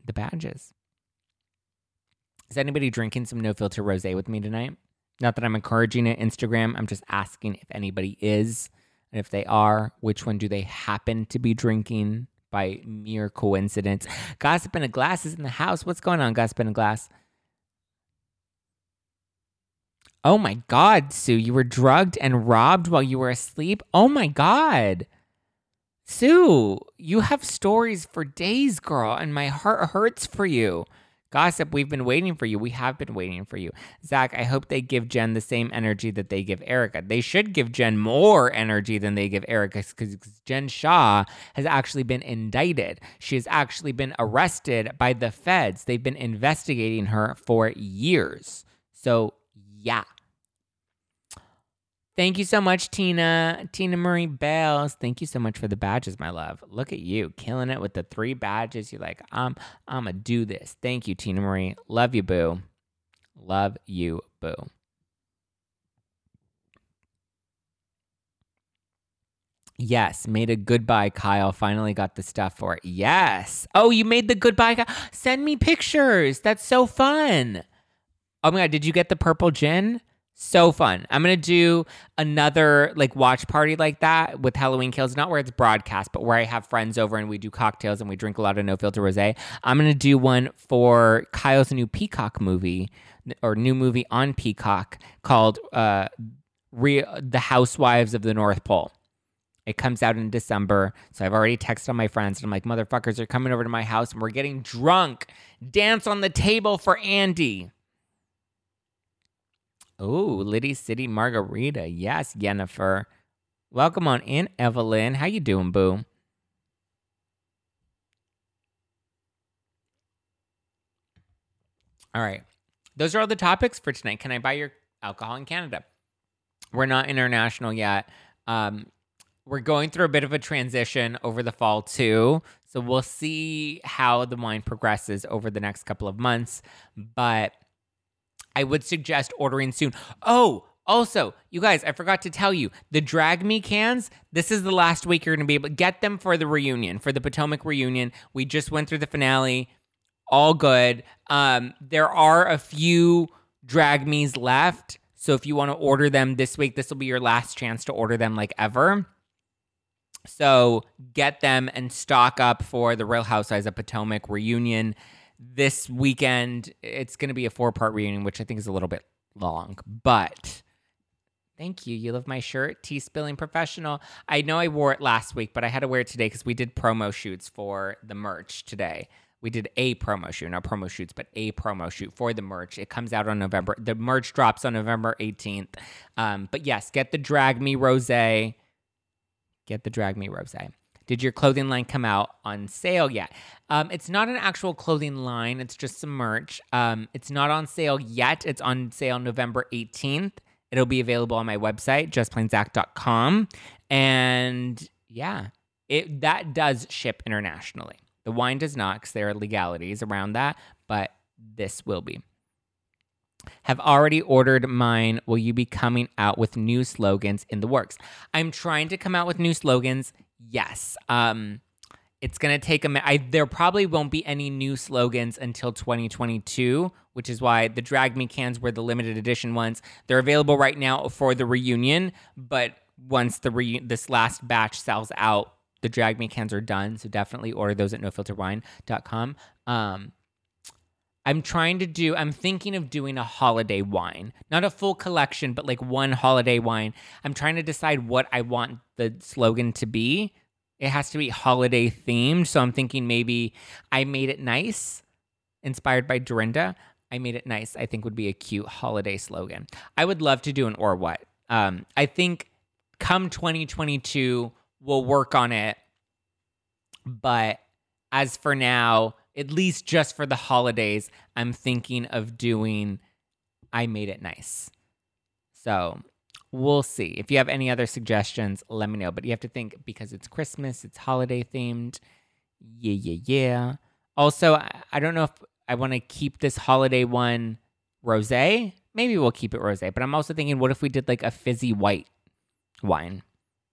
the badges. Is anybody drinking some no filter rose with me tonight? Not that I'm encouraging it, Instagram. I'm just asking if anybody is. And if they are, which one do they happen to be drinking by mere coincidence? Gossip in a glass is in the house. What's going on, Gossip in a glass? Oh my God, Sue, you were drugged and robbed while you were asleep? Oh my God. Sue, you have stories for days, girl, and my heart hurts for you. Gossip, we've been waiting for you. We have been waiting for you. Zach, I hope they give Jen the same energy that they give Erika. They should give Jen more energy than they give Erika because Jen Shah has actually been indicted. She has actually been arrested by the feds. They've been investigating her for years. So, yeah. Thank you so much, Tina. Tina Marie Bales. Thank you so much for the badges, my love. Look at you killing it with the three badges. You're like, I'm I'm gonna do this. Thank you, Tina Marie. Love you, boo. Love you, boo. Yes, made a goodbye, Kyle. Finally got the stuff for it. Yes. Oh, you made the goodbye. Send me pictures. That's so fun. Oh my god, did you get the purple gin? So fun. I'm going to do another like watch party like that with Halloween Kills, not where it's broadcast, but where I have friends over and we do cocktails and we drink a lot of no filter rose. I'm going to do one for Kyle's new Peacock movie or new movie on Peacock called uh, Re- The Housewives of the North Pole. It comes out in December. So I've already texted on my friends and I'm like, motherfuckers are coming over to my house and we're getting drunk. Dance on the table for Andy. Oh, Liddy City Margarita. Yes, Jennifer. Welcome on in, Evelyn. How you doing, boo? All right. Those are all the topics for tonight. Can I buy your alcohol in Canada? We're not international yet. Um, we're going through a bit of a transition over the fall too. So we'll see how the wine progresses over the next couple of months. But I would suggest ordering soon. Oh, also, you guys, I forgot to tell you the Drag Me cans. This is the last week you're going to be able to get them for the reunion, for the Potomac reunion. We just went through the finale, all good. Um, there are a few Drag Me's left. So if you want to order them this week, this will be your last chance to order them like ever. So get them and stock up for the Real Housewives of Potomac reunion this weekend. It's going to be a four part reunion, which I think is a little bit long, but Thank you. You love my shirt, Tea Spilling Professional. I know I wore it last week, but I had to wear it today because we did promo shoots for the merch today. We did a promo shoot, not promo shoots, but a promo shoot for the merch. It comes out on November. The merch drops on November 18th. Um, but yes, get the Drag Me Rose. Get the Drag Me Rose. Did your clothing line come out on sale yet? Um, it's not an actual clothing line, it's just some merch. Um, it's not on sale yet. It's on sale November 18th. It'll be available on my website, justplainzack.com. And yeah, it that does ship internationally. The wine does not because there are legalities around that, but this will be. Have already ordered mine. Will you be coming out with new slogans in the works? I'm trying to come out with new slogans. Yes. Um, it's gonna take a minute. there probably won't be any new slogans until 2022, which is why the Drag Me cans were the limited edition ones. They're available right now for the reunion, but once the re- this last batch sells out, the Drag Me cans are done. So definitely order those at nofilterwine.com. Um, I'm trying to do, I'm thinking of doing a holiday wine, not a full collection, but like one holiday wine. I'm trying to decide what I want the slogan to be. It has to be holiday themed. So I'm thinking maybe I made it nice, inspired by Dorinda. I made it nice, I think would be a cute holiday slogan. I would love to do an or what. Um, I think come 2022, we'll work on it. But as for now, at least just for the holidays, I'm thinking of doing I made it nice. So we'll see. If you have any other suggestions, let me know. But you have to think because it's Christmas, it's holiday themed. Yeah, yeah, yeah. Also, I don't know if I want to keep this holiday one rose. Maybe we'll keep it rose. But I'm also thinking, what if we did like a fizzy white wine?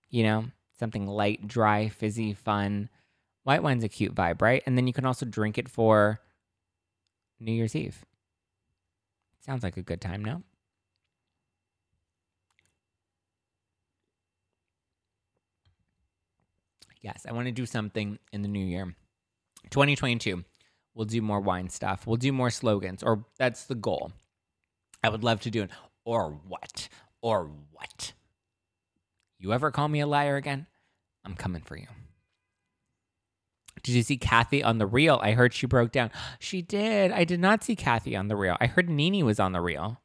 You know, something light, dry, fizzy, fun. White wine's a cute vibe, right? And then you can also drink it for New Year's Eve. Sounds like a good time, no? Yes, I want to do something in the new year. 2022 We'll do more wine stuff. We'll do more slogans, or that's the goal. I would love to do it. Or what? Or what? You ever call me a liar again? I'm coming for you. Did you see Kathy on the Real? I heard she broke down. She did. I did not see Kathy on the Real. I heard Nene was on the Real.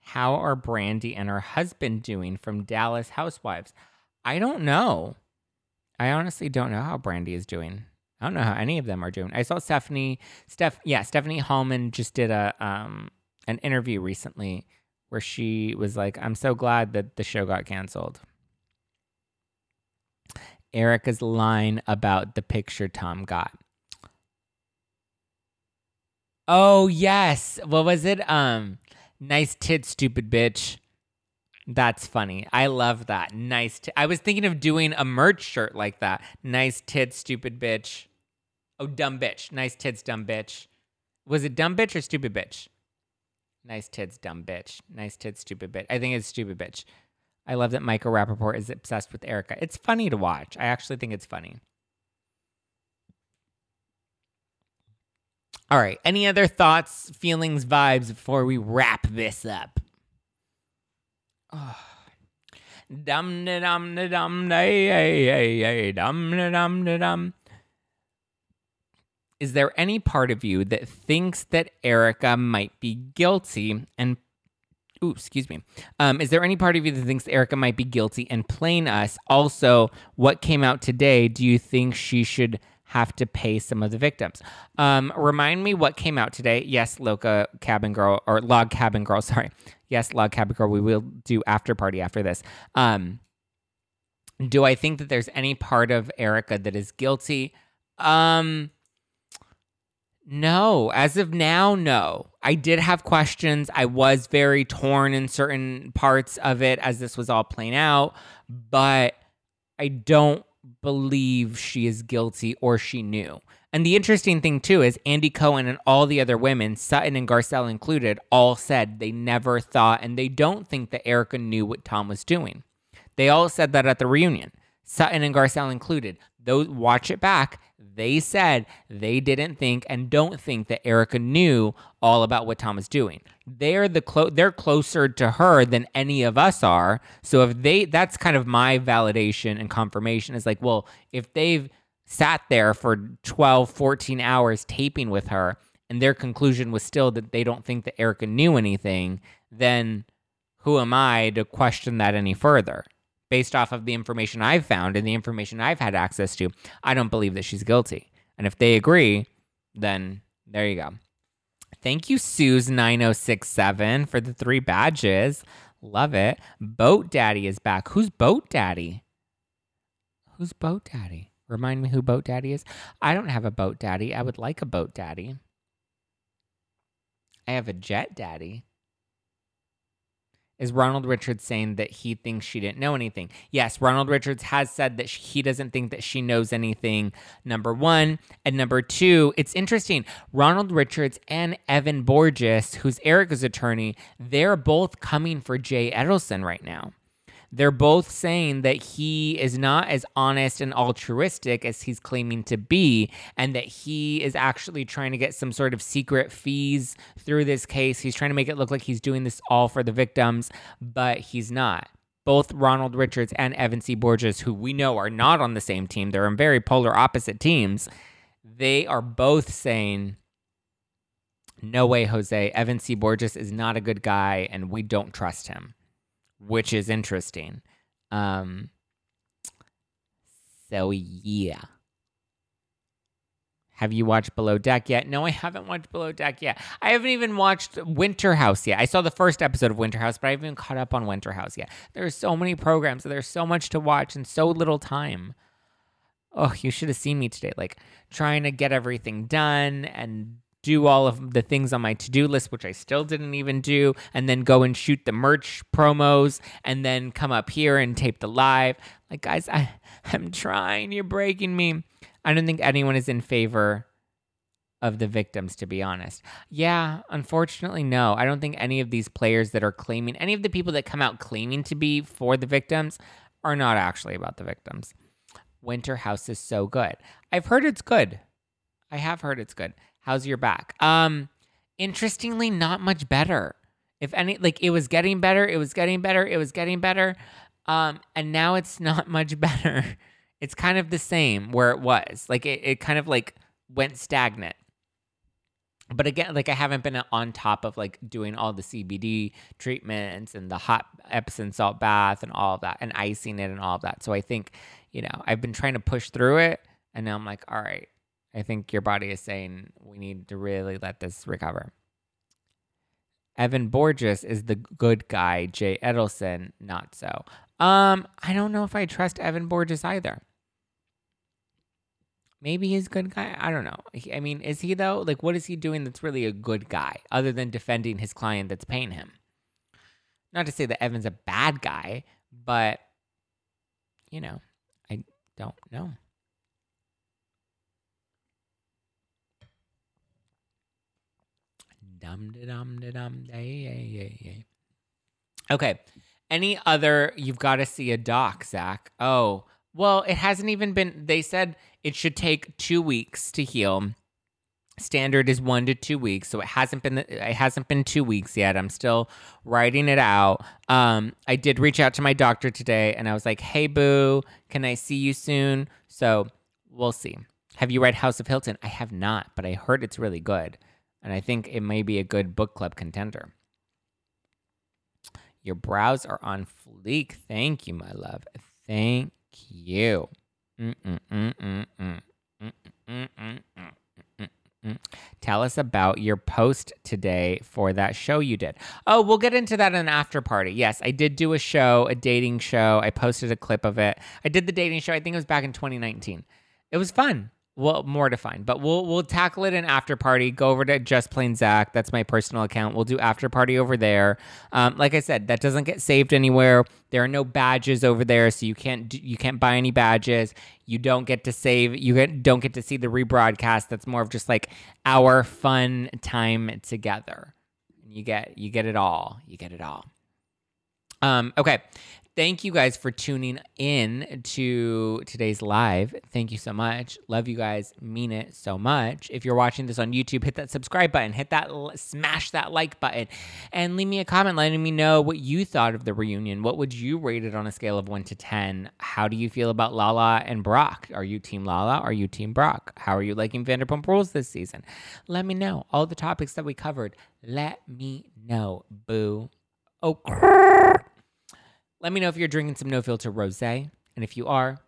How are Brandi and her husband doing from Dallas Housewives? I don't know. I honestly don't know how Brandi is doing. I don't know how any of them are doing. I saw Stephanie, Steph, yeah, Stephanie Hollman just did a um an interview recently where she was like, "I'm so glad that the show got canceled." Erika's line about the picture Tom got. Oh yes, what was it? Um, nice tit, stupid bitch. That's funny. I love that. Nice. T- I was thinking of doing a merch shirt like that. Nice tits, stupid bitch. Oh, dumb bitch. Nice tits, dumb bitch. Was it dumb bitch or stupid bitch? Nice tits, dumb bitch. Nice tits, stupid bitch. I think it's stupid bitch. I love that Michael Rapaport is obsessed with Erika. It's funny to watch. I actually think it's funny. All right. Any other thoughts, feelings, vibes before we wrap this up? Oh. Dum da dum da dum dum dum dum. Is there any part of you that thinks that Erika might be guilty and Ooh, excuse me. Um, is there any part of you that thinks Erika might be guilty and playing us? Also, what came out today? Do you think she should have to pay some of the victims? Um, remind me what came out today. Yes, Loca Cabin Girl or Log Cabin Girl. Sorry. Yes, Log Cabin Girl. We will do after party after this. Um, Do I think that there's any part of Erika that is guilty? Um, no, as of now, no. I did have questions. I was very torn in certain parts of it as this was all playing out, but I don't believe she is guilty or she knew. And the interesting thing too is Andy Cohen and all the other women, Sutton and Garcelle included, all said they never thought and they don't think that Erika knew what Tom was doing. They all said that at the reunion. Sutton and Garcelle included. Those watch it back. They said they didn't think and don't think that Erika knew all about what Tom was doing. They're the clo- they're closer to her than any of us are. So if they that's kind of my validation and confirmation is like, well, if they've sat there for 12, 14 hours taping with her, and their conclusion was still that they don't think that Erika knew anything, then who am I to question that any further? Based off of the information I've found and the information I've had access to, I don't believe that she's guilty. And if they agree, then there you go. Thank you, Suze9067, for the three badges. Love it. Boat Daddy is back. Who's Boat Daddy? Who's Boat Daddy? Remind me who Boat Daddy is. I don't have a Boat Daddy. I would like a Boat Daddy. I have a Jet Daddy. Is Ronald Richards saying that he thinks she didn't know anything? Yes, Ronald Richards has said that he doesn't think that she knows anything, number one. And number two, it's interesting. Ronald Richards and Evan Borges, who's Erika's attorney, they're both coming for Jay Edelson right now they're both saying that he is not as honest and altruistic as he's claiming to be, and that he is actually trying to get some sort of secret fees through this case. He's trying to make it look like he's doing this all for the victims, but he's not. Both Ronald Richards and Evan C. Borges, who we know are not on the same team, they're on very polar opposite teams. They are both saying, no way, Jose. Evan C. Borges is not a good guy, and we don't trust him which is interesting. Um, so yeah. Have you watched Below Deck yet? No, I haven't watched Below Deck yet. I haven't even watched Winter House yet. I saw the first episode of Winter House, but I haven't even caught up on Winter House yet. There's so many programs, there's so much to watch and so little time. Oh, you should have seen me today, like trying to get everything done and do all of the things on my to-do list which I still didn't even do and then go and shoot the merch promos and then come up here and tape the live. Like guys I I'm trying. You're breaking me. I don't think anyone is in favor of the victims to be honest. Yeah unfortunately no. I don't think any of these players that are claiming any of the people that come out claiming to be for the victims are not actually about the victims. Winter House is so good. I've heard it's good. I have heard it's good How's your back? Um, interestingly, not much better. If any, like it was getting better, it was getting better, it was getting better. Um, and now it's not much better. It's kind of the same where it was. Like it, it kind of like went stagnant. But again, like I haven't been on top of like doing all the CBD treatments and the hot Epsom salt bath and all of that and icing it and all of that. So I think, you know, I've been trying to push through it and now I'm like, all right, I think your body is saying we need to really let this recover. Evan Borges is the good guy, Jay Edelson, not so. Um, I don't know if I trust Evan Borges either. Maybe he's a good guy. I don't know. I mean, is he though? Like, what is he doing that's really a good guy other than defending his client that's paying him? Not to say that Evan's a bad guy, but, you know, I don't know. Dum da dum da dum. Okay. Any other? You've got to see a doc, Zach. Oh, well, it hasn't even been. They said it should take two weeks to heal. Standard is one to two weeks, so it hasn't been. It hasn't been two weeks yet. I'm still writing it out. Um, I did reach out to my doctor today, and I was like, "Hey, boo, can I see you soon?" So we'll see. Have you read House of Hilton? I have not, but I heard it's really good and I think it may be a good book club contender. Your brows are on fleek. Thank you, my love. Thank you. Tell us about your post today for that show you did. Oh, we'll get into that in an after party. Yes, I did do a show, a dating show. I posted a clip of it. I did the dating show. I think it was back in 2019. It was fun well more defined but we'll we'll tackle it in after party. Go over to just plain zach. That's my personal account. We'll do after party over there. Um, like i said that doesn't get saved anywhere. There are no badges over there so you can't you can't buy any badges. You don't get to save you don't get to see the rebroadcast. That's more of just like our fun time together. You get you get it all. You get it all. Um, okay thank you guys for tuning in to today's live. Thank you so much. Love you guys. Mean it so much. If you're watching this on YouTube, hit that subscribe button, hit that, smash that like button, and leave me a comment letting me know what you thought of the reunion. What would you rate it on a scale of one to 10? How do you feel about Lala and Brock? Are you Team Lala? Are you Team Brock? How are you liking Vanderpump Rules this season? Let me know. All the topics that we covered, let me know, boo. Oh, let me know if you're drinking some no filter rose. And if you are,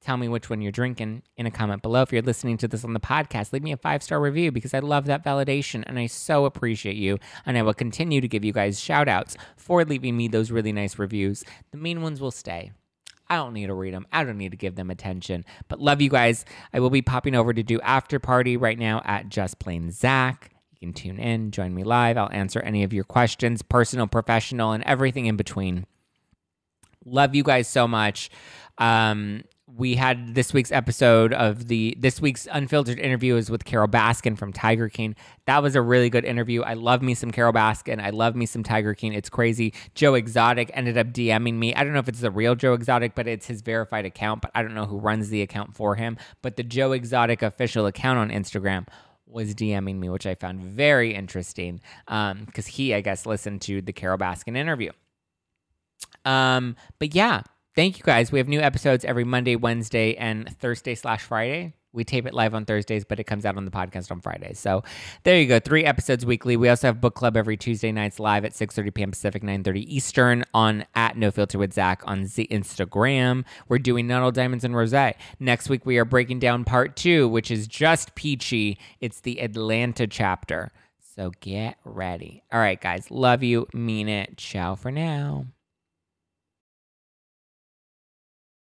tell me which one you're drinking in a comment below. If you're listening to this on the podcast, leave me a five star review because I love that validation and I so appreciate you. And I will continue to give you guys shout outs for leaving me those really nice reviews. The mean ones will stay. I don't need to read them. I don't need to give them attention. But love you guys. I will be popping over to do after party right now at Just Plain Zach. You can tune in, join me live. I'll answer any of your questions, personal, professional, and everything in between. Love you guys so much. Um, we had this week's episode of the this week's unfiltered interview is with Carole Baskin from Tiger King. That was a really good interview. I love me some Carole Baskin. I love me some Tiger King. It's crazy. Joe Exotic ended up DMing me. I don't know if it's the real Joe Exotic, but it's his verified account. But I don't know who runs the account for him. But the Joe Exotic official account on Instagram was DMing me, which I found very interesting because um, he, I guess, listened to the Carole Baskin interview. Um, but yeah, thank you guys. We have new episodes every Monday, Wednesday, and Thursday slash Friday. We tape it live on Thursdays, but it comes out on the podcast on Fridays. So there you go. Three episodes weekly. We also have book club every Tuesday nights live at 6.30 p.m. Pacific, 9.30 Eastern on at No Filter with Zach on the Instagram. We're doing Not All Diamonds and Rose. Next week, we are breaking down part two, which is just peachy. It's the Atlanta chapter. So get ready. All right, guys. Love you. Mean it. Ciao for now.